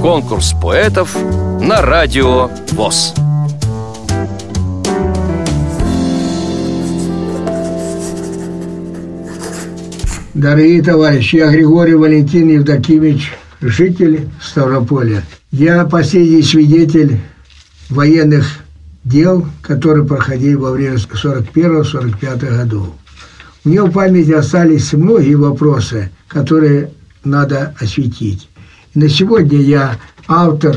Конкурс поэтов на радио ВОЗ. Дорогие товарищи, я Григорий Валентин Евдокимович, житель Ставрополя. Я последний свидетель военных дел, которые проходили во время 41-45 годов. Меня в памяти остались многие вопросы, которые надо осветить. На сегодня я автор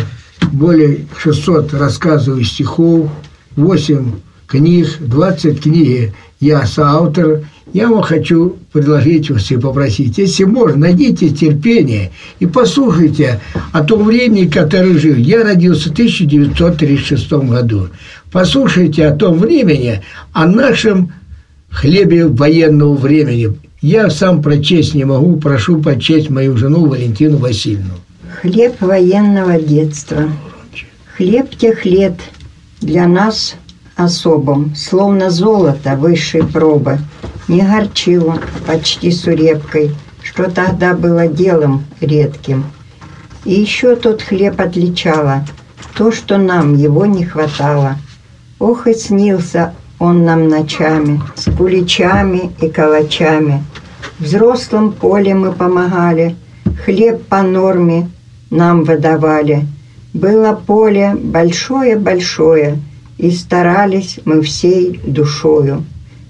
более 600 рассказов и стихов, 8 книг, 20 книг я соавтор. Я вам хочу предложить вас и попросить, если можно, найдите терпение и послушайте о том времени, которое жил. Я родился в 1936 году. Послушайте о том времени, о нашем хлебе военного времени. Я сам прочесть не могу, прошу почесть мою жену Валентину Васильевну. Хлеб военного детства. Хлеб тех лет для нас особым, словно золото высшей пробы, не горчило почти сурепкой, что тогда было делом редким. И еще тот хлеб отличало, то, что нам его не хватало. Ох и снился он нам ночами, с куличами и калачами. Взрослым поле мы помогали, хлеб по норме нам выдавали. Было поле большое-большое, и старались мы всей душою.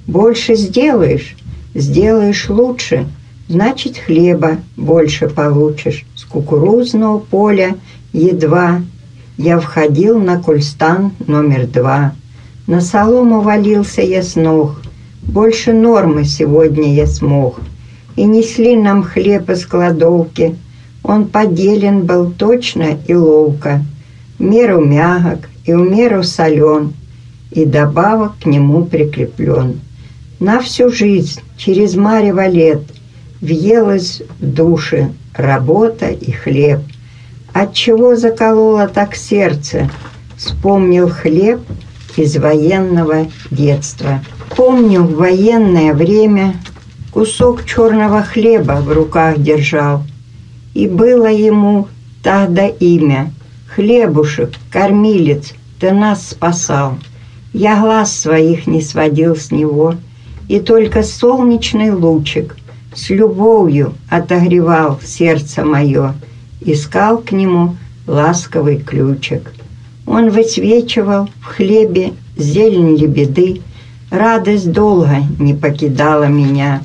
Больше сделаешь, сделаешь лучше, значит хлеба больше получишь. С кукурузного поля едва я входил на кульстан номер два. На солому валился я с ног, больше нормы сегодня я смог. И несли нам хлеб из кладовки, он поделен был точно и ловко, в меру мягок и в меру солен, и добавок к нему прикреплен. На всю жизнь, через марево лет, въелась в души работа и хлеб. От чего закололо так сердце? Вспомнил хлеб из военного детства. Помню, в военное время кусок черного хлеба в руках держал. И было ему тогда имя «Хлебушек, кормилец, ты нас спасал». Я глаз своих не сводил с него, и только солнечный лучик с любовью отогревал сердце мое, искал к нему ласковый ключик. Он высвечивал в хлебе зелень лебеды, радость долго не покидала меня.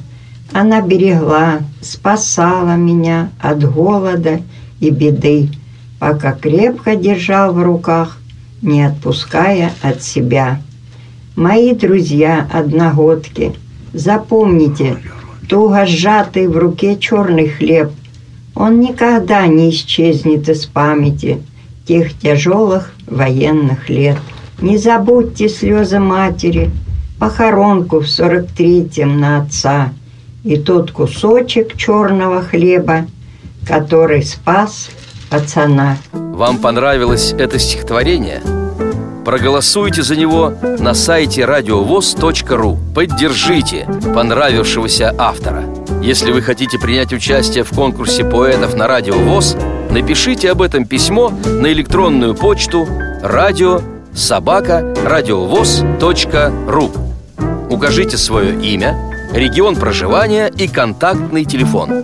Она берегла, спасала меня от голода и беды, пока крепко держал в руках не отпуская от себя. Мои друзья одногодки, запомните, туго сжатый в руке черный хлеб, он никогда не исчезнет из памяти тех тяжелых военных лет. Не забудьте слезы матери, похоронку в сорок третьем на отца и тот кусочек черного хлеба, который спас пацана. Вам понравилось это стихотворение? Проголосуйте за него на сайте радиовоз.ру. Поддержите понравившегося автора. Если вы хотите принять участие в конкурсе поэтов на Радио ВОЗ, напишите об этом письмо на электронную почту радио собака радиовоз.ру. Укажите свое имя, регион проживания и контактный телефон.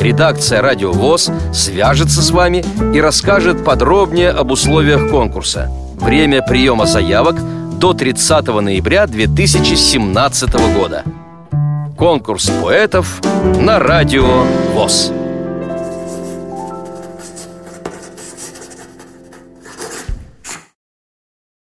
Редакция «Радио ВОЗ» свяжется с вами и расскажет подробнее об условиях конкурса. Время приема заявок до 30 ноября 2017 года. Конкурс поэтов на Радио ВОЗ.